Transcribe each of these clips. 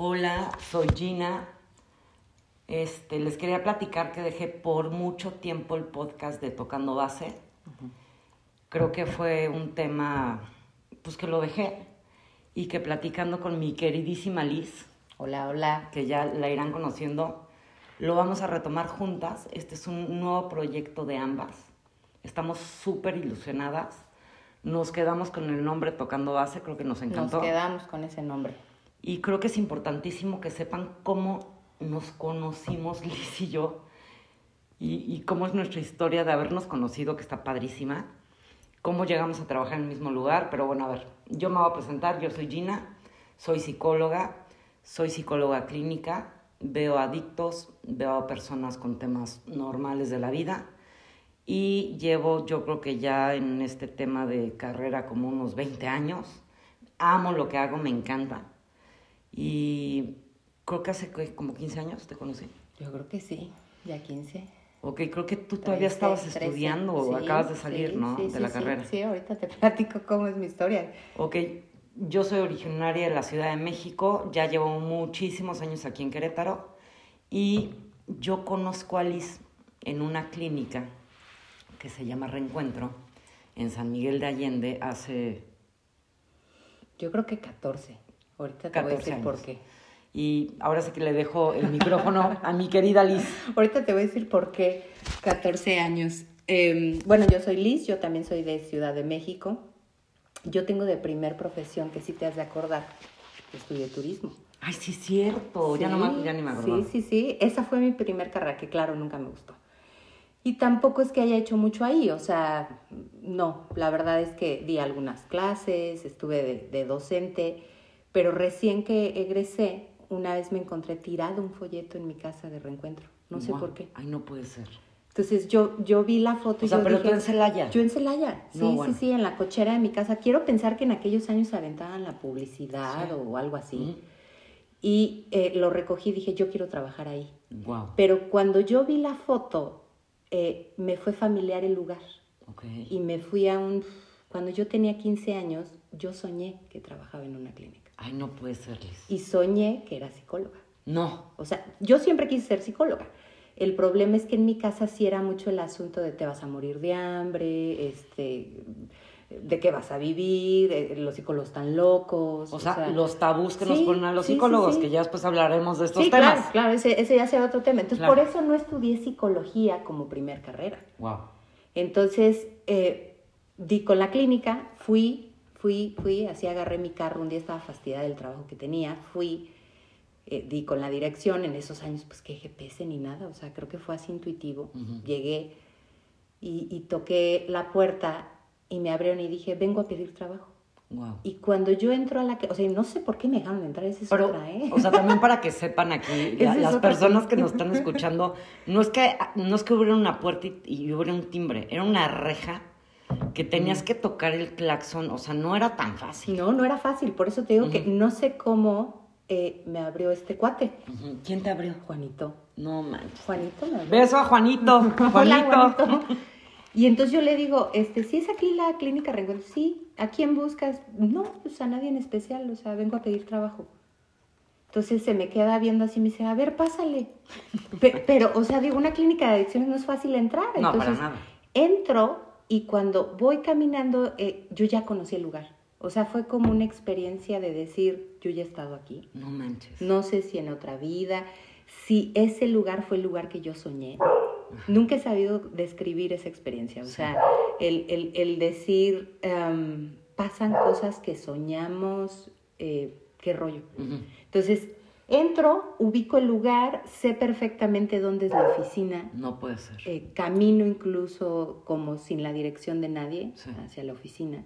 Hola, soy Gina. Este, les quería platicar que dejé por mucho tiempo el podcast de Tocando Base. Creo que fue un tema, pues que lo dejé y que platicando con mi queridísima Liz, Hola, hola. que ya la irán conociendo, lo vamos a retomar juntas. Este es un nuevo proyecto de ambas. Estamos súper ilusionadas. Nos quedamos con el nombre Tocando Base, creo que nos Nos encantó. quedamos con ese nombre. Y creo que es importantísimo que sepan cómo nos conocimos Liz y yo y, y cómo es nuestra historia de habernos conocido, que está padrísima. Cómo llegamos a trabajar en el mismo lugar. Pero bueno, a ver, yo me voy a presentar. Yo soy Gina, soy psicóloga, soy psicóloga clínica, veo adictos, veo a personas con temas normales de la vida. Y llevo, yo creo que ya en este tema de carrera como unos 20 años. Amo lo que hago, me encanta. Y creo que hace como 15 años te conocí. Yo creo que sí, ya 15. Ok, creo que tú todavía estabas 13, estudiando o sí, acabas de salir, sí, ¿no? sí, de la carrera. Sí, ahorita te platico cómo es mi historia. Ok, yo soy originaria de la Ciudad de México, ya llevo muchísimos años aquí en Querétaro y yo conozco a Liz en una clínica que se llama Reencuentro en San Miguel de Allende hace Yo creo que 14. Ahorita te voy 14 a decir años. por qué. y ahora sí que le dejo el micrófono a mi querida Liz. Ahorita te voy a decir por qué 14 años. Eh, bueno, yo soy Liz, yo también soy de Ciudad de México. Yo tengo de primer profesión, que sí te has de acordar, estudié turismo. Ay, sí es cierto, ya, no me, ya ni me acordaba. Sí, sí, sí. Esa fue mi primer carrera, que claro, nunca me gustó. Y tampoco es que haya hecho mucho ahí, o sea, no, la verdad es que di algunas clases, estuve de, de docente, pero recién que egresé, una vez me encontré tirado un folleto en mi casa de reencuentro, no sé Guau, por qué. Ay, no puede ser. Entonces yo, yo vi la foto O y sea, yo pero dije, tú en Celaya. Yo en Celaya, sí, No, bueno. sí, sí, en la cochera de mi casa. Quiero pensar que en aquellos años se aventaban la publicidad Sí. o algo así. Ujú. Y eh, lo recogí y dije, yo quiero trabajar ahí. Wow. Pero cuando yo vi la foto, eh, me fue familiar el lugar. Ok. Y me fui a un... Cuando yo tenía 15 años, yo soñé que trabajaba en una clínica. Ay, no puede ser, Liz. Y soñé que era psicóloga. No. O sea, yo siempre quise ser psicóloga. El problema es que en mi casa sí era mucho el asunto de te vas a morir de hambre, este, de qué vas a vivir, eh, los psicólogos están locos. O sea, los tabús que nos ponen a los sí, psicólogos, sí. que ya después hablaremos de estos Sí, temas. claro, claro, ese, ese ya será otro tema. Entonces, Claro. por eso no estudié psicología como primer carrera. Wow. Entonces, eh, di con la clínica, fui, fui, fui, así agarré mi carro, un día estaba fastidiada del trabajo que tenía, fui, eh, di con la dirección, en esos años pues que GPS ni nada, o sea, creo que fue así intuitivo, llegué y, y toqué la puerta y me abrieron y dije, vengo a pedir trabajo. Wow. Y cuando yo entro a la... que- O sea, no sé por qué me dejaron entrar, esa es Pero, otra, ¿eh? o sea, también para que sepan aquí, la- las otra personas que nos están escuchando, no es que, no es que hubiera una puerta y, y hubiera un timbre, era una reja que tenías que tocar el claxon, o sea, no era tan fácil. No, no era fácil, por eso te digo que Ujú. no sé cómo eh, me abrió este cuate. ¿Quién te abrió? Juanito. No manches. Juanito me abrió. Beso a Juanito. Hola, Juanito. Juanito. Y entonces yo le digo, este, ¿sí es aquí la clínica Reencuentro? Sí, ¿a quién buscas? No, pues a nadie en especial, o sea, vengo a pedir trabajo. Entonces se me queda viendo así me dice, a ver, pásale. Pe- Pero, o sea, digo, una clínica de adicciones no es fácil entrar. No, para Entonces, nada. Entro y cuando voy caminando, eh, yo ya conocí el lugar. O sea, fue como una experiencia de decir, yo ya he estado aquí. No manches. No sé si en otra vida, si ese lugar fue el lugar que yo soñé. Nunca he sabido describir esa experiencia. O sea, el, el- el decir, em, pasan cosas que soñamos, eh, qué rollo. Entonces, entro, ubico el lugar, sé perfectamente dónde es la oficina. No puede ser. eh, camino incluso como sin la dirección de nadie Sí. hacia la oficina.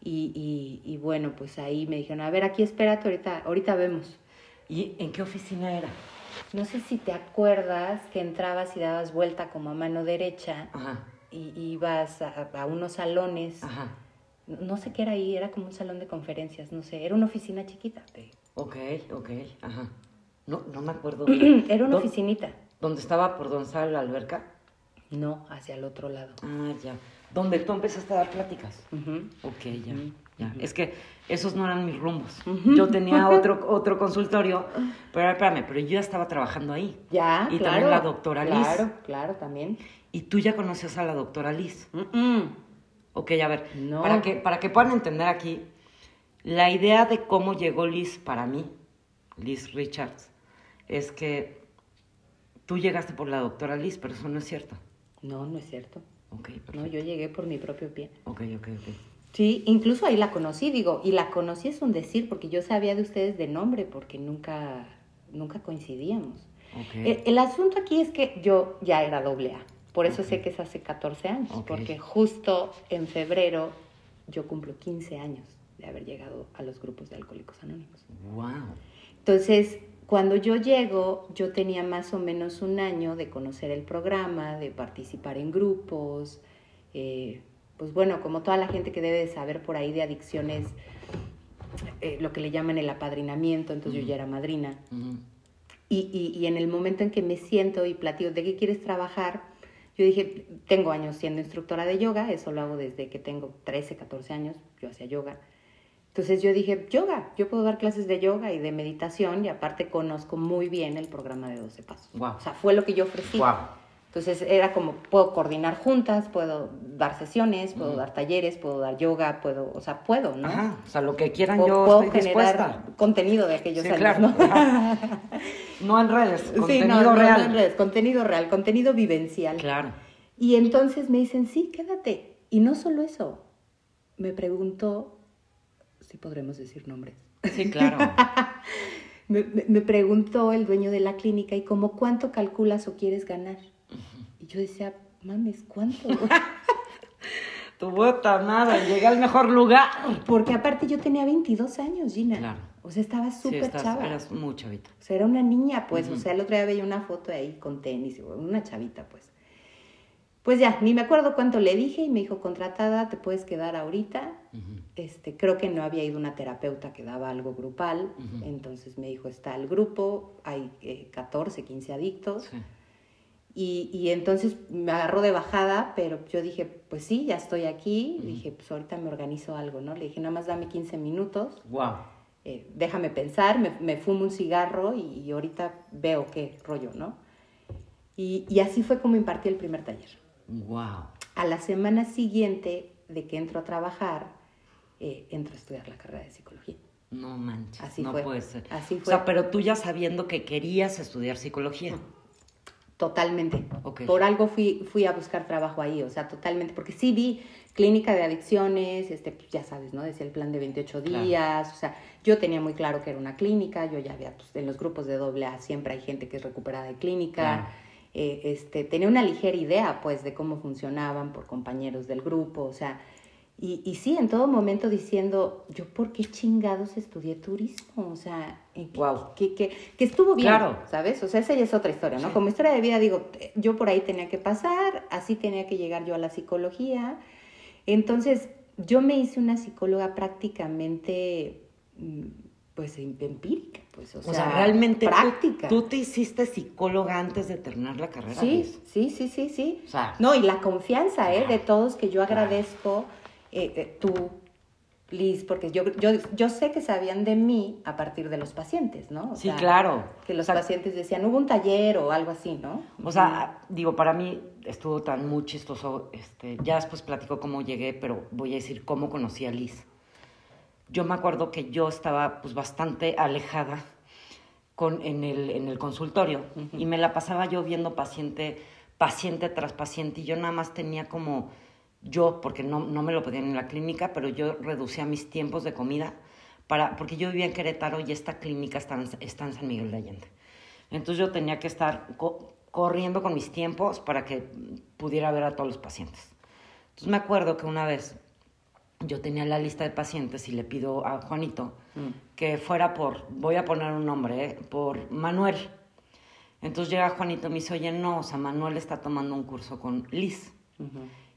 Y, y- y bueno, pues ahí me dijeron, a ver, aquí espérate, ahorita, ahorita vemos. ¿Y en qué oficina era? No sé si te acuerdas que entrabas y dabas vuelta como a mano derecha Ajá, y ibas a, a unos salones. ajá. No no sé qué era ahí, era como un salón de conferencias, no sé, era una oficina chiquita. Ok, ok, ajá. No, no me acuerdo bien. Era una ¿Dó- oficinita. ¿Dónde estaba por donde estaba la alberca? No, hacia el otro lado. Ah, ya. ¿Dónde tú empezaste a dar pláticas? Ujú. Ok, ya. Ya. Es que esos no eran mis rumbos. Yo tenía otro, otro consultorio, pero espérame, pero yo ya estaba trabajando ahí. Ya, Y claro. también la doctora Liz. Claro, claro, también. Y tú ya conocías a la doctora Liz. Ok, a ver, No. para, que, para que puedan entender aquí, la idea de cómo llegó Liz para mí, Liz Richards, es que tú llegaste por la doctora Liz, pero eso no es cierto. No, no es cierto. Ok, perfecto. No, yo llegué por mi propio pie. Ok, ok, ok. Sí, incluso ahí la conocí, digo, y la conocí es un decir, porque yo sabía de ustedes de nombre, porque nunca, nunca coincidíamos. Ok. El, el asunto aquí es que yo ya era doble A, por eso sé que es hace 14 años, porque justo en febrero yo cumplo 15 años de haber llegado a los grupos de Alcohólicos Anónimos. Wow. Entonces, cuando yo llego, yo tenía más o menos un año de conocer el programa, de participar en grupos, eh, pues bueno, como toda la gente que debe de saber por ahí de adicciones, eh, lo que le llaman el apadrinamiento, entonces yo ya era madrina. Ujú. Y, y- y en el momento en que me siento y platico, ¿de qué quieres trabajar? Yo dije, tengo años siendo instructora de yoga, eso lo hago desde que tengo 13, 14 años, yo hacía yoga. Entonces yo dije, yoga, yo puedo dar clases de yoga y de meditación y aparte conozco muy bien el programa de 12 pasos. Guau. O sea, fue lo que yo ofrecí. Guau. Entonces era como, puedo coordinar juntas, puedo dar sesiones, puedo dar talleres, puedo dar yoga, puedo, o sea, puedo, ¿no? Ajá, o sea, lo que quieran Puedo- yo puedo estoy generar dispuesta. contenido de aquellos Sí, años, claro. ¿no? No en redes, contenido Sí, no, no, real. no en redes, contenido real, contenido vivencial. Claro. Y entonces me dicen, sí, quédate. Y no solo eso, me preguntó, si podremos decir nombres, Sí, claro. me, me- preguntó el dueño de la clínica, ¿y como cuánto calculas o quieres ganar? Y yo decía, mames, ¿cuánto? tu bota, nada, llegué al mejor lugar. Porque aparte yo tenía 22 años, Gina. Claro. O sea, estaba Sí, súper chava. eras muy chavita. O sea, era una niña, pues. O sea, el otro día veía una foto ahí con tenis, una chavita, pues. Pues ya, ni me acuerdo cuánto le dije y me dijo, contratada, te puedes quedar ahorita. Este, creo que no había ido una terapeuta que daba algo grupal. Entonces me dijo, está el grupo, hay eh, 14, 15 adictos. Sí. Y, y entonces me agarró de bajada, pero yo dije, pues sí, ya estoy aquí. Dije, pues ahorita me organizo algo, ¿no? Le dije, nada más dame 15 minutos. Wow. eh, déjame pensar, me, me fumo un cigarro y, y ahorita veo qué rollo, ¿no? Y, y así fue como impartí el primer taller. Wow. A la semana siguiente de que entro a trabajar, eh, entro a estudiar la carrera de psicología. No manches, Así no fue. puede ser. Así O sea, fue. pero tú ya sabiendo que querías estudiar psicología. Totalmente. Por algo fui, fui a buscar trabajo ahí, o sea, totalmente, porque sí vi clínica de adicciones, este, pues, ya sabes, ¿no? Decía el plan de 28 Claro. días, o sea, yo tenía muy claro que era una clínica, yo ya había, pues, en los grupos de doble A siempre hay gente que es recuperada de clínica, Claro. Eh, este, tenía una ligera idea, pues, de cómo funcionaban por compañeros del grupo, o sea, y, y sí, en todo momento diciendo, yo por qué chingados estudié turismo, o sea, ¿en qué- Guau. que, que, que estuvo bien, Claro. ¿sabes? O sea, esa ya es otra historia, ¿no? Sí. Como historia de vida, digo, yo por ahí tenía que pasar, así tenía que llegar yo a la psicología. Entonces, yo me hice una psicóloga prácticamente, mm, pues, em- empírica, pues, o, O sea, realmente tú- práctica. Tú, te hiciste psicóloga antes de terminar la carrera. Sí, Liz. sí, sí, sí, sí. O sea, No, y la confianza, ¿eh? De todos que yo agradezco, eh, eh, tú, Liz, porque yo, yo, yo sé que sabían de mí a partir de los pacientes, ¿no? O sí, sea, claro. Que los O sea, pacientes decían, hubo un taller o algo así, ¿no? O sea, digo, para mí estuvo tan muy chistoso. Este, ya después platico cómo llegué, pero voy a decir cómo conocí a Liz. Yo me acuerdo que yo estaba pues bastante alejada con, en, el, en el consultorio y me la pasaba yo viendo paciente, paciente tras paciente y yo nada más tenía como yo, porque no, no me lo podían en la clínica, pero yo reducía mis tiempos de comida para, porque yo vivía en Querétaro y esta clínica está en, está en San Miguel de Allende. Entonces yo tenía que estar co- corriendo con mis tiempos para que pudiera ver a todos los pacientes. Entonces me acuerdo que una vez yo tenía la lista de pacientes y le pido a Juanito que fuera por, voy a poner un nombre, ¿eh? por Manuel. Entonces llega Juanito y me dice, oye, no, o sea, Manuel está tomando un curso con Liz.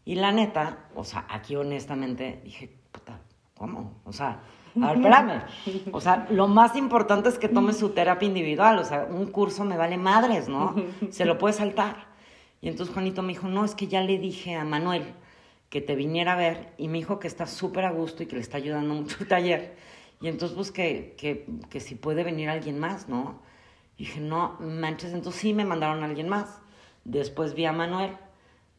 Y la neta, o sea, aquí honestamente dije, puta, ¿cómo? O sea, a ver, espérame. O sea, lo más importante es que tome su terapia individual. O sea, un curso me vale madres, ¿no? Se lo puede saltar. Y entonces Juanito me dijo, no, es que ya le dije a Manuel que te viniera a ver y me dijo que está súper a gusto y que le está ayudando mucho el taller. Y entonces, pues, que, que, que si puede venir alguien más, ¿no? Y dije, no, manches, entonces sí me mandaron a alguien más. Después vi a Manuel.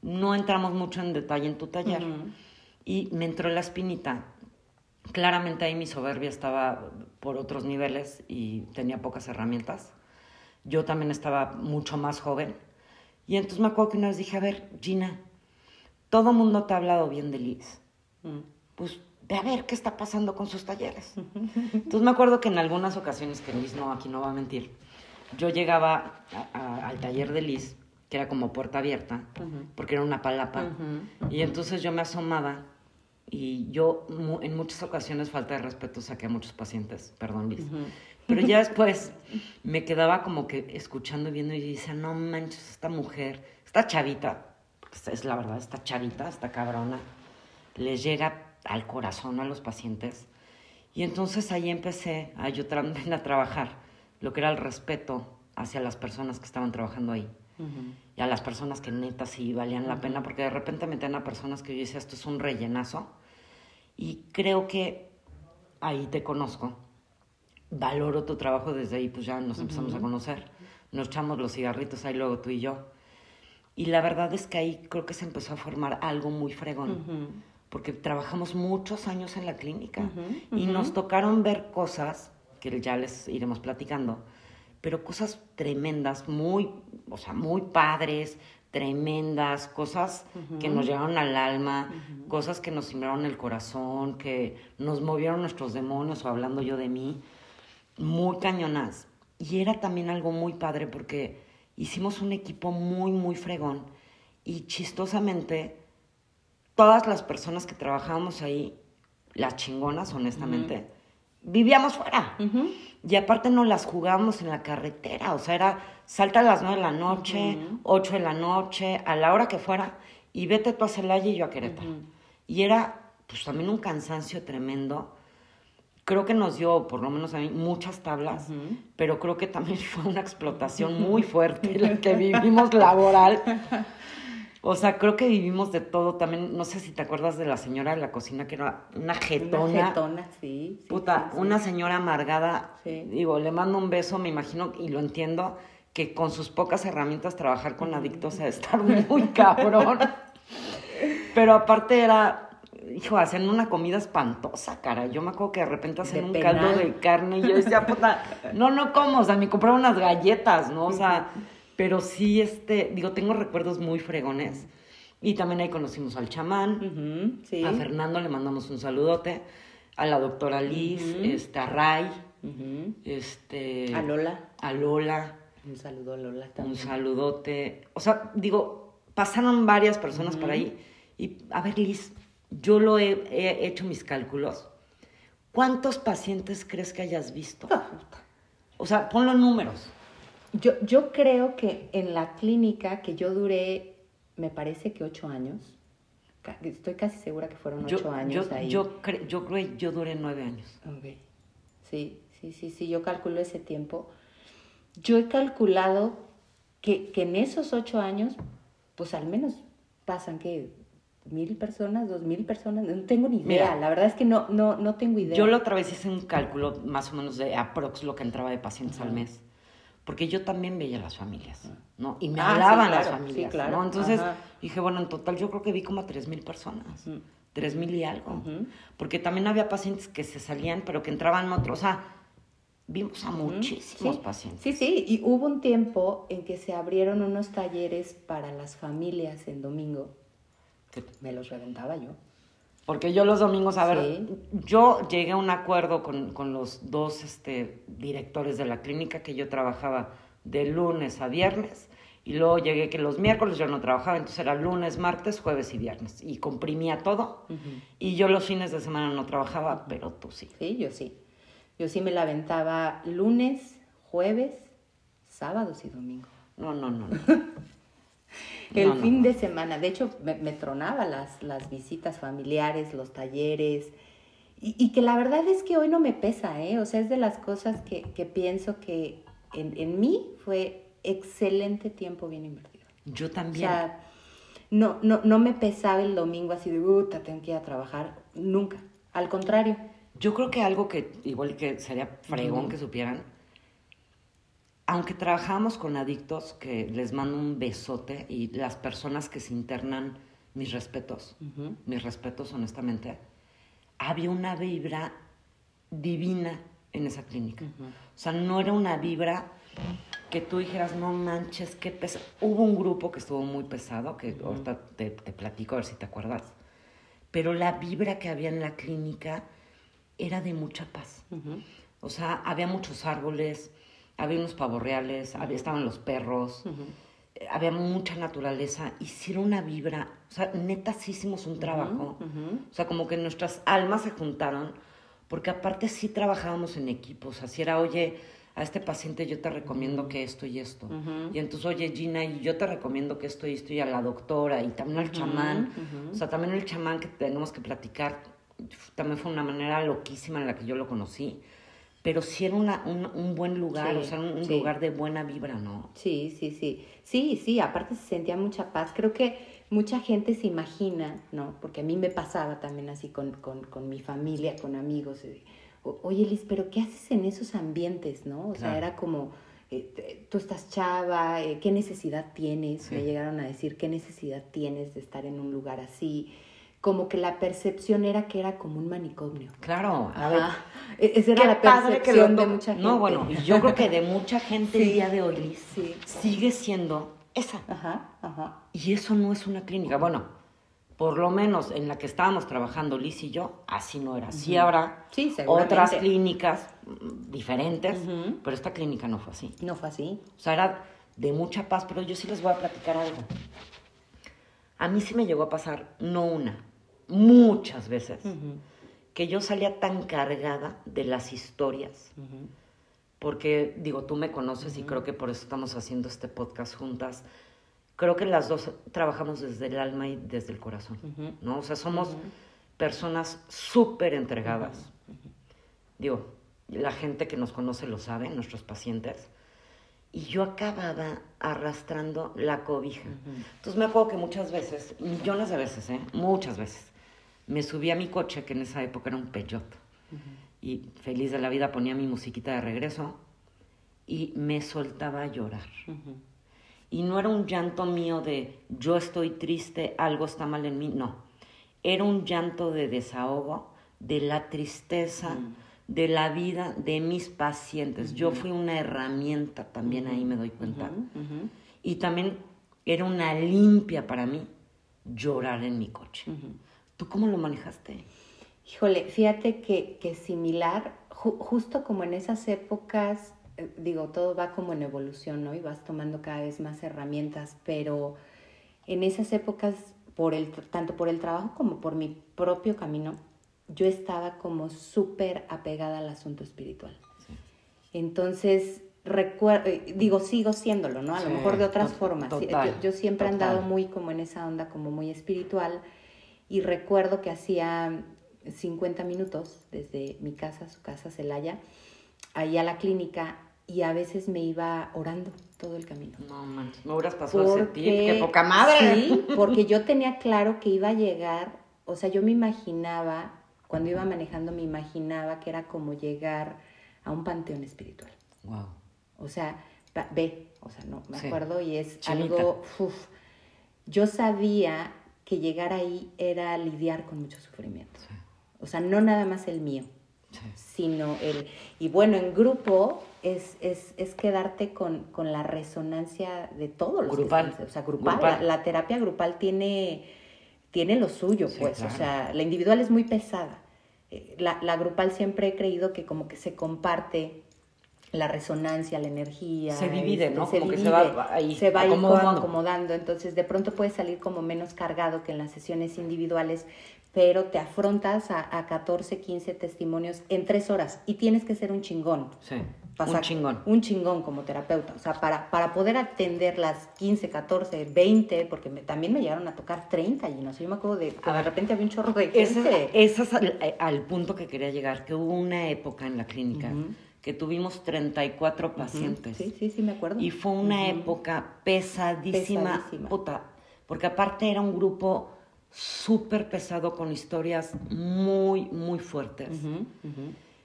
No entramos mucho en detalle en tu taller. Y me entró la espinita. Claramente ahí mi soberbia estaba por otros niveles y tenía pocas herramientas. Yo también estaba mucho más joven. Y entonces me acuerdo que una vez dije, a ver, Gina, todo mundo te ha hablado bien de Liz. Pues ve a ver qué está pasando con sus talleres. Entonces me acuerdo que en algunas ocasiones, que Liz no, aquí no va a mentir, yo llegaba a- a- al taller de Liz, que era como puerta abierta, porque era una palapa, y entonces yo me asomaba y yo en muchas ocasiones, falta de respeto, saqué a muchos pacientes, perdón Liz, pero ya después me quedaba como que escuchando y viendo y decía, no manches, esta mujer, esta chavita, esta es la verdad, esta chavita, esta cabrona, les llega al corazón a los pacientes. Y entonces ahí empecé a yo también a trabajar lo que era el respeto hacia las personas que estaban trabajando ahí. Y a las personas que neta sí valían la pena, porque de repente metían a personas que yo decía, esto es un rellenazo. Y creo que ahí te conozco. Valoro tu trabajo desde ahí, pues ya nos empezamos a conocer. Nos echamos los cigarritos ahí luego tú y yo. Y la verdad es que ahí creo que se empezó a formar algo muy fregón. Porque trabajamos muchos años en la clínica y nos tocaron ver cosas, que ya les iremos platicando, pero cosas tremendas, muy, o sea, muy padres, tremendas, cosas que nos llegaron al alma, cosas que nos simbraron el corazón, que nos movieron nuestros demonios, o hablando yo de mí, muy cañonas. Y era también algo muy padre porque hicimos un equipo muy, muy fregón. Y chistosamente, todas las personas que trabajábamos ahí, las chingonas, honestamente, vivíamos fuera. Y aparte no las jugábamos en la carretera, o sea, era salta a las nueve de la noche, ocho de la noche, a la hora que fuera, y vete tú a Celaya y yo a Querétaro. Y era, pues también un cansancio tremendo. Creo que nos dio, por lo menos a mí, muchas tablas, pero creo que también fue una explotación muy fuerte la que vivimos laboral. O sea, creo que vivimos de todo. También, no sé si te acuerdas de la señora de la cocina, que era una jetona. Una jetona, sí. sí, Puta, sí, sí. una señora amargada. Digo, le mando un beso, me imagino, y lo entiendo, que con sus pocas herramientas trabajar con adictos a estar muy cabrón. Pero aparte era, hijo, hacían una comida espantosa, cara. Yo me acuerdo que de repente hacían De un caldo de carne y yo decía, puta, no, no como, o sea, me compraba unas galletas, ¿no? O sea, pero sí, este, digo, tengo recuerdos muy fregones. Y también ahí conocimos al chamán. Sí. A Fernando le mandamos un saludote. A la doctora Liz, este, a Ray, este, A Lola. a Lola, Un saludo a Lola un también. saludote. O sea, digo, pasaron varias personas por ahí. Y, a ver, Liz, yo lo he, he hecho mis cálculos. ¿Cuántos pacientes crees que hayas visto? Ah, O sea, ponlo en números. Yo, yo creo que en la clínica que yo duré, me parece que ocho años, estoy casi segura que fueron Yo, ocho años yo, ahí. yo, cre- yo creo que yo duré nueve años. Ok. Sí, sí, sí, sí, yo calculo ese tiempo. Yo he calculado que, que en esos ocho años, pues al menos pasan que mil personas, dos mil personas, no tengo ni idea. Mira. la verdad es que no, no, no tengo idea. Yo la otra vez hice un cálculo más o menos de aprox lo que entraba de pacientes al mes. Porque yo también veía las familias, ¿no? Y me Ah, sí, hablaban las claro, sí, familias, claro. ¿no? Entonces dije, bueno, en total yo creo que vi como a tres mil personas. Tres mil y algo. Porque también había pacientes que se salían, pero que entraban otros. O sea, vimos a muchísimos sí, pacientes. Sí, sí, y hubo un tiempo en que se abrieron unos talleres para las familias en domingo. Me los reventaba yo. Porque yo los domingos, a ver, Sí. yo llegué a un acuerdo con, con los dos este, directores de la clínica que yo trabajaba de lunes a viernes y luego llegué que los miércoles yo no trabajaba, entonces era lunes, martes, jueves y viernes y comprimía todo y yo los fines de semana no trabajaba, pero tú sí. Sí, yo sí. Yo sí me la aventaba lunes, jueves, sábados y domingos. No, no, no. no. El No, no, fin de semana, de hecho, me, me tronaba las, las visitas familiares, los talleres, y, y que la verdad es que hoy no me pesa, ¿eh? O sea, es de las cosas que, que pienso que en, en mí fue excelente tiempo bien invertido. Yo O también. sea, no, no, no me pesaba el domingo así de, puta, tengo que ir a trabajar. Nunca. Al contrario. Yo creo que algo que igual que sería fregón que supieran, aunque trabajamos con adictos, que les mando un besote y las personas que se internan, mis respetos, mis respetos honestamente, había una vibra divina en esa clínica. O sea, no era una vibra que tú dijeras, no manches, qué pesado. Hubo un grupo que estuvo muy pesado, que ahorita te, te, platico a ver si te acuerdas. Pero la vibra que había en la clínica era de mucha paz. O sea, había muchos árboles, había unos pavorreales, había, estaban los perros, eh, había mucha naturaleza. Hicieron una vibra, o sea, neta sí hicimos un trabajo. O sea, como que nuestras almas se juntaron, porque aparte sí trabajábamos en equipos. Así era, oye, a este paciente yo te recomiendo que esto y esto. Y entonces, oye, Gina, y yo te recomiendo que esto y esto, y a la doctora, y también al chamán. O sea, también el chamán que tenemos que platicar, también fue una manera loquísima en la que yo lo conocí. Pero sí era una, un, buen lugar, o sea, un, lugar de buena vibra, ¿no? Sí, sí, sí. Sí, sí, aparte se sentía mucha paz. Creo que mucha gente se imagina, ¿no? Porque a mí me pasaba también así con, con, con mi familia, con amigos oye Liz, pero ¿qué haces en esos ambientes, no? O sea, era como, eh, tú estás chava, eh, ¿qué necesidad tienes? Me llegaron a decir, ¿qué necesidad tienes de estar en un lugar así? Como que la percepción era que era como un manicomio. Claro, a ver. E-, esa era la percepción de mucha gente. No, bueno, yo creo que de mucha gente el día de hoy, Liz, sigue siendo esa. Ajá, ajá. Y eso no es una clínica. Bueno, por lo menos en la que estábamos trabajando Liz y yo, así no era. Sí habrá otras clínicas mm, diferentes, pero esta clínica no fue así. No fue así. O sea, era de mucha paz, pero yo sí les voy a platicar algo. A mí sí me llegó a pasar, no una, muchas veces, que yo salía tan cargada de las historias. Porque, digo, tú me conoces y creo que por eso estamos haciendo este podcast juntas creo que las dos trabajamos desde el alma y desde el corazón, ¿no? O sea, somos personas súper entregadas. Digo, la gente que nos conoce lo sabe, nuestros pacientes. Y yo acababa arrastrando la cobija. Entonces me acuerdo que muchas veces, millones de veces, ¿eh? Muchas veces, me subí a mi coche, que en esa época era un Peugeot. Y feliz de la vida ponía mi musiquita de regreso y me soltaba a llorar. Y no era un llanto mío de yo estoy triste, algo está mal en mí, no. Era un llanto de desahogo, de la tristeza, de la vida de mis pacientes. Yo fui una herramienta también ahí, me doy cuenta. Y también era una limpia para mí llorar en mi coche. ¿Tú cómo lo manejaste? Híjole, fíjate que, que similar, justo como en esas épocas eh, digo, todo va como en evolución, ¿no? Y vas tomando cada vez más herramientas, pero en esas épocas, por el, tanto por el trabajo como por mi propio camino, yo estaba como súper apegada al asunto espiritual. Entonces, recuerdo, eh, digo, sigo siéndolo, ¿no? A lo mejor de otras formas. yo, siempre he andado muy como en esa onda, como muy espiritual, y recuerdo que hacía 50 minutos desde mi casa, su casa, Celaya, ahí a la clínica y a veces me iba orando todo el camino. No manches, me hubieras pasado a sentir, qué poca madre. Sí, porque yo tenía claro que iba a llegar, o sea, yo me imaginaba, cuando iba manejando me imaginaba que era como llegar a un panteón espiritual. Wow. O sea, ve, o sea, no, me acuerdo y es algo, uf, yo sabía que llegar ahí era lidiar con mucho sufrimiento. O sea, no nada más el mío, sino el... Y bueno, en grupo es, es, es quedarte con, con, la resonancia de todos los grupal. o sea, grupal. La, terapia grupal tiene, tiene lo suyo, pues. O sea, la individual es muy pesada. Eh, la, la, grupal siempre he creído que como que se comparte la resonancia, la energía. Se divide, este, ¿no? Se como que se va ahí se va acomodando. acomodando. Entonces, de pronto puede salir como menos cargado que en las sesiones individuales, pero te afrontas a, a 14, 15 testimonios en tres horas y tienes que ser un chingón. Sí un chingón. Un chingón como terapeuta. O sea, para, para poder atender las 15, 14, 20, porque también me llegaron a tocar 30 y no sé, yo me acuerdo de de repente había un chorro de. Ese, es eh, al, punto que quería llegar, que hubo una época en la clínica que tuvimos 34 pacientes. Sí, sí, sí, me acuerdo. Y fue una época pesadísima. Puta, porque aparte era un grupo súper pesado con historias muy, muy fuertes.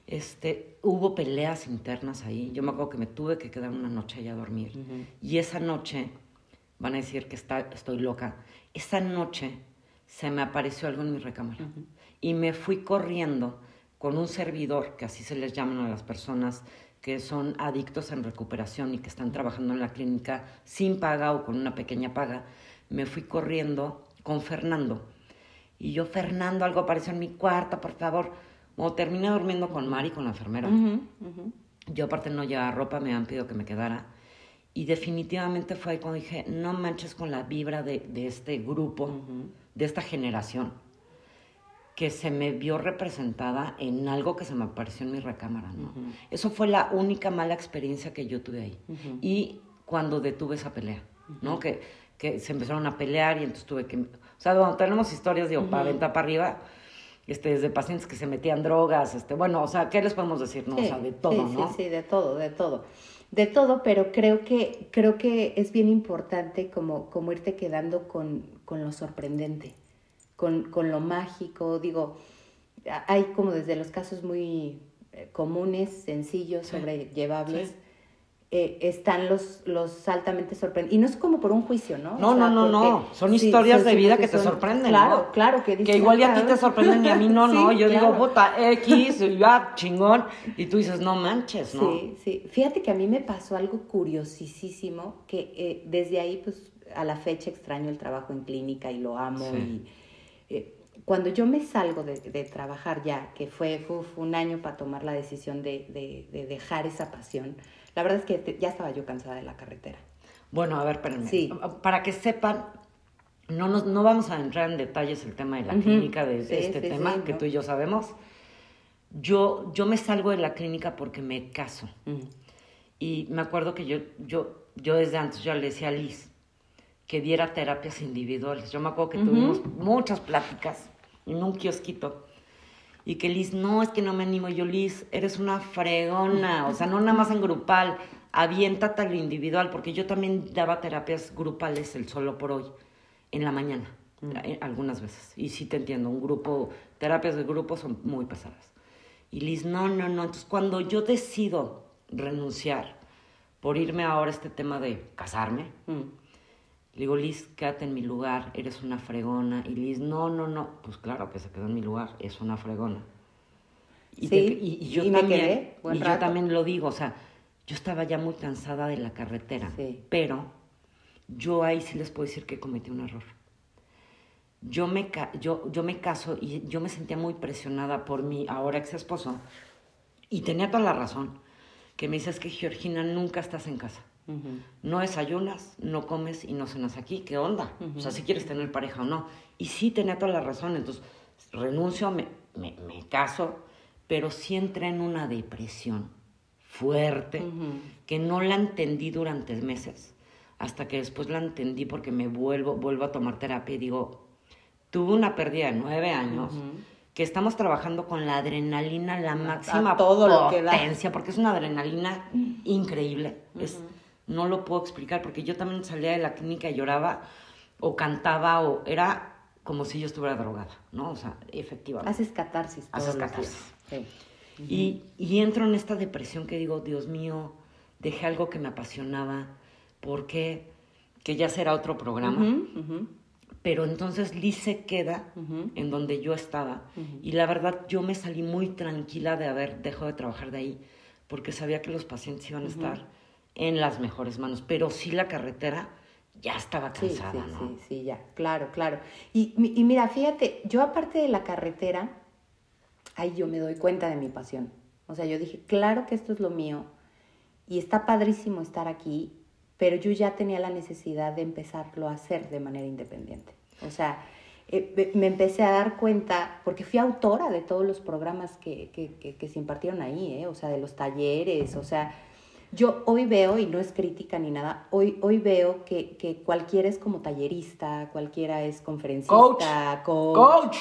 Este, hubo peleas internas ahí. Yo me acuerdo que me tuve que quedar una noche allá a dormir. Y esa noche, van a decir que está, estoy loca, esa noche se me apareció algo en mi recámara. Y me fui corriendo con un servidor, que así se les llaman a las personas que son adictos en recuperación y que están trabajando en la clínica sin paga o con una pequeña paga. Me fui corriendo con Fernando. Y yo, Fernando, algo apareció en mi cuarto, por favor. O terminé durmiendo con Mari, con la enfermera. Yo aparte no llevaba ropa, me han pedido que me quedara. Y definitivamente fue ahí cuando dije, no manches con la vibra de, de este grupo, de esta generación, que se me vio representada en algo que se me apareció en mi recámara, ¿no? Eso fue la única mala experiencia que yo tuve ahí. Y cuando detuve esa pelea, ¿no? Que, que se empezaron a pelear y entonces tuve que... O sea, bueno, tenemos historias, de para venta para arriba, este, desde pacientes que se metían drogas, este, bueno, o sea, ¿qué les podemos decir? No, o sea, de todo, sí, ¿no? Sí, sí, de todo, de todo. De todo, pero creo que, creo que es bien importante como, como irte quedando con, con lo sorprendente, con, con, lo mágico. Digo, hay como desde los casos muy eh, comunes, sencillos, sobrellevables, eh, están los, los altamente sorprendentes. Y no es como por un juicio, ¿no? No, o sea, no, no, no. Son historias sí, de vida que, que, te sorprenden. Claro, ¿no? claro. Que, que igual ya a ti te sorprenden y a mí no, no. Yo claro. digo, puta, X, ya, chingón. Y tú dices, no manches, ¿no? Sí, sí. Fíjate que a mí me pasó algo curiosísimo que eh, desde ahí, pues, a la fecha extraño el trabajo en clínica y lo amo. Y eh, cuando yo me salgo de, de trabajar ya, que fue, fue, fue, un año para tomar la decisión de, de, de dejar esa pasión, la verdad es que te, ya estaba yo cansada de la carretera. Bueno, a ver, espérenme. Sí. Para que sepan, no, nos, no vamos a entrar en detalles el tema de la uh -huh. clínica, de, sí, este sí, tema que no. tú y yo sabemos. Yo, yo me salgo de la clínica porque me caso. Uh -huh. Y me acuerdo que yo, yo, yo desde antes yo le decía a Liz que diera terapias individuales. Yo me acuerdo que uh -huh. tuvimos muchas pláticas en un kiosquito. Y que Liz, no, es que no me animo. Y yo, Liz, eres una fregona. O sea, no nada más en grupal. Aviéntate a lo individual. Porque yo también daba terapias grupales el solo por hoy. En la mañana. Mm. Algunas veces. Y sí te entiendo. Un grupo, terapias de grupo son muy pesadas. Y Liz, no, no, no. Entonces, cuando yo decido renunciar por irme ahora a este tema de casarme, mm. Le digo, Liz, quédate en mi lugar, eres una fregona. Y Liz, no, no, no. Pues claro que se quedó en mi lugar, es una fregona. Y, sí, te, y, y yo, y también, quedé, y yo también lo digo, o sea, yo estaba ya muy cansada de la carretera, sí. pero yo ahí sí les puedo decir que cometí un error. Yo me, yo, yo me caso y yo me sentía muy presionada por mi ahora ex esposo. Y tenía toda la razón. Que me dices que Georgina nunca estás en casa. Uh -huh. No desayunas, no comes y no cenas aquí. ¿Qué onda? Uh -huh. O sea, si quieres tener pareja o no. Y sí tenía toda la razón. Entonces, renuncio, me, me, me caso, pero sí entré en una depresión fuerte uh -huh. que no la entendí durante meses. Hasta que después la entendí porque me vuelvo, vuelvo a tomar terapia y digo, tuve una pérdida de nueve años que estamos trabajando con la adrenalina, la máxima todo potencia, lo que da. porque es una adrenalina increíble. Uh -huh. es, no lo puedo explicar, porque yo también salía de la clínica y lloraba, o cantaba, o era como si yo estuviera drogada, ¿no? O sea, efectivamente. Haces catarsis. Haces catarsis. Y, y entro en esta depresión que digo, Dios mío, dejé algo que me apasionaba, ¿por qué? Que ya será otro programa. Uh -huh, pero entonces Liz se queda uh -huh. en donde yo estaba y la verdad yo me salí muy tranquila de haber dejado de trabajar de ahí porque sabía que los pacientes iban a estar en las mejores manos, pero sí la carretera ya estaba cansada, sí, sí, ¿no? Sí, sí, ya, claro, claro. Y, y mira, fíjate, yo aparte de la carretera, ahí yo me doy cuenta de mi pasión. O sea, yo dije, claro que esto es lo mío y está padrísimo estar aquí, pero yo ya tenía la necesidad de empezarlo a hacer de manera independiente. O sea, eh, me empecé a dar cuenta, porque fui autora de todos los programas que, que, que, que se impartieron ahí, ¿eh? o sea, de los talleres, o sea, yo hoy veo, y no es crítica ni nada, hoy, hoy veo que, que cualquiera es como tallerista, cualquiera es conferencista, coach. coach. coach.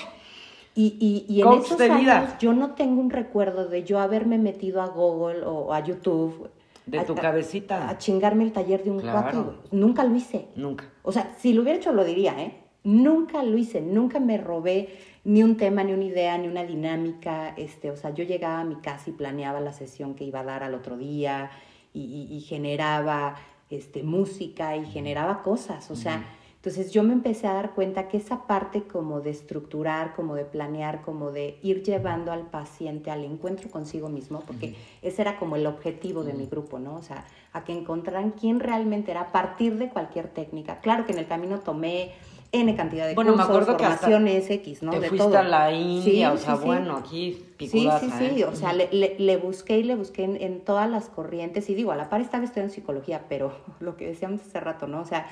Y, y, y en coach esos años vida. yo no tengo un recuerdo de yo haberme metido a Google o a YouTube De a- tu cabecita. A, chingarme el taller de un Claro. cuate. Nunca lo hice. Nunca. O sea, si lo hubiera hecho lo diría, ¿eh? Nunca lo hice, nunca me robé ni un tema, ni una idea, ni una dinámica. Este, o sea, yo llegaba a mi casa y planeaba la sesión que iba a dar al otro día y, y- y generaba este, música y generaba cosas. O sea, entonces yo me empecé a dar cuenta que esa parte como de estructurar, como de planear, como de ir llevando al paciente al encuentro consigo mismo, porque ese era como el objetivo de mi grupo, ¿no? O sea, a que encontraran quién realmente era a partir de cualquier técnica. Claro que en el camino tomé N cantidad de Bueno, me cursos, que formaciones X, ¿no? Te de fuiste todo. a la India, Sí, o sea, sí, sí. bueno, aquí Sí, picudaza, sí, sí, ¿eh? o sea, le, le- le busqué y le busqué en, en todas las corrientes y digo, a la par estaba estudiando psicología, pero lo que decíamos hace rato, ¿no? O sea,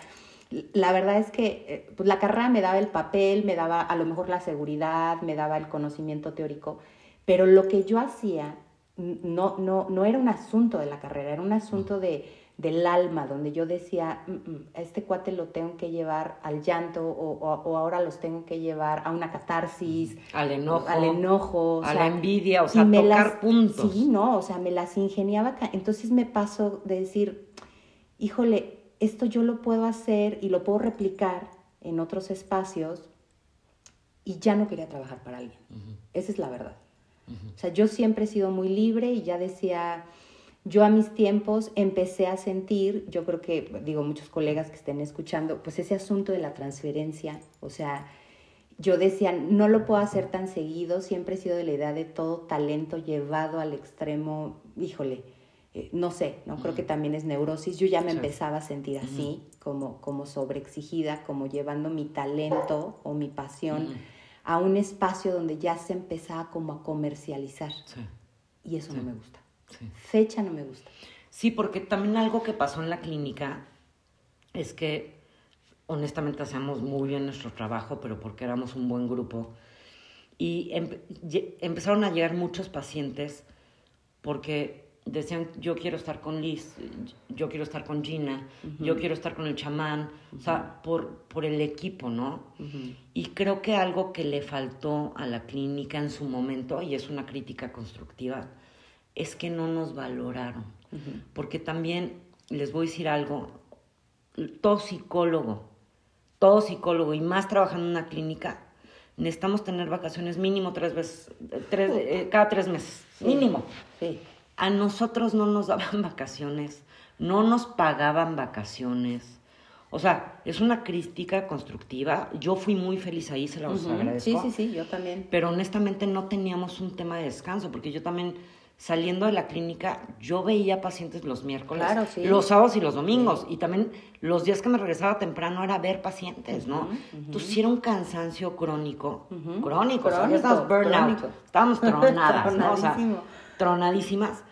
la verdad es que eh, pues la carrera me daba el papel, me daba a lo mejor la seguridad, me daba el conocimiento teórico, pero lo que yo hacía no, no, no era un asunto de la carrera, era un asunto de, del alma, donde yo decía, "Mm, mm, a este cuate lo tengo que llevar al llanto o, o- o ahora los tengo que llevar a una catarsis, Al enojo. al enojo, o a sea, la envidia, o sea, me tocar las- puntos. Sí, no, o sea, me las ingeniaba. Entonces me pasó de decir, híjole, esto yo lo puedo hacer y lo puedo replicar en otros espacios y ya no quería trabajar para alguien. Esa es la verdad. O sea, yo siempre he sido muy libre y ya decía, yo a mis tiempos empecé a sentir, yo creo que, digo, muchos colegas que estén escuchando, pues ese asunto de la transferencia, o sea, yo decía, no lo puedo hacer tan seguido, siempre he sido de la idea de todo talento llevado al extremo, híjole, eh, no sé, no creo que también es neurosis, yo ya me Sí. empezaba a sentir así, como, como sobreexigida, como llevando mi talento o mi pasión a un espacio donde ya se empezaba como a comercializar Sí, y eso Sí. no me gusta. Sí. Fecha no me gusta. Sí, porque también algo que pasó en la clínica es que honestamente hacíamos muy bien nuestro trabajo, pero porque éramos un buen grupo. Y empe- empezaron a llegar muchos pacientes porque decían, yo quiero estar con Liz, yo quiero estar con Gina, yo quiero estar con el chamán, o sea, por, por el equipo, ¿no? Y creo que algo que le faltó a la clínica en su momento, y es una crítica constructiva, es que no nos valoraron. Porque también les voy a decir algo, todo psicólogo, todo psicólogo y más trabajando en una clínica, necesitamos tener vacaciones mínimo tres veces, tres, eh, cada tres meses, mínimo. Sí. A nosotros no nos daban vacaciones, no nos pagaban vacaciones. O sea, es una crítica constructiva. Yo fui muy feliz ahí, se los Ujú. agradezco. Sí, sí, sí, yo también. Pero honestamente no teníamos un tema de descanso, porque yo también, saliendo de la clínica, yo veía pacientes los miércoles, Claro, sí. los sábados y los domingos, y también los días que me regresaba temprano era ver pacientes, ¿no? Entonces sí era un cansancio crónico, crónico, o sea, Crónico, estábamos burnout, estábamos tronadas, ¿no? O sea, tronadísimas.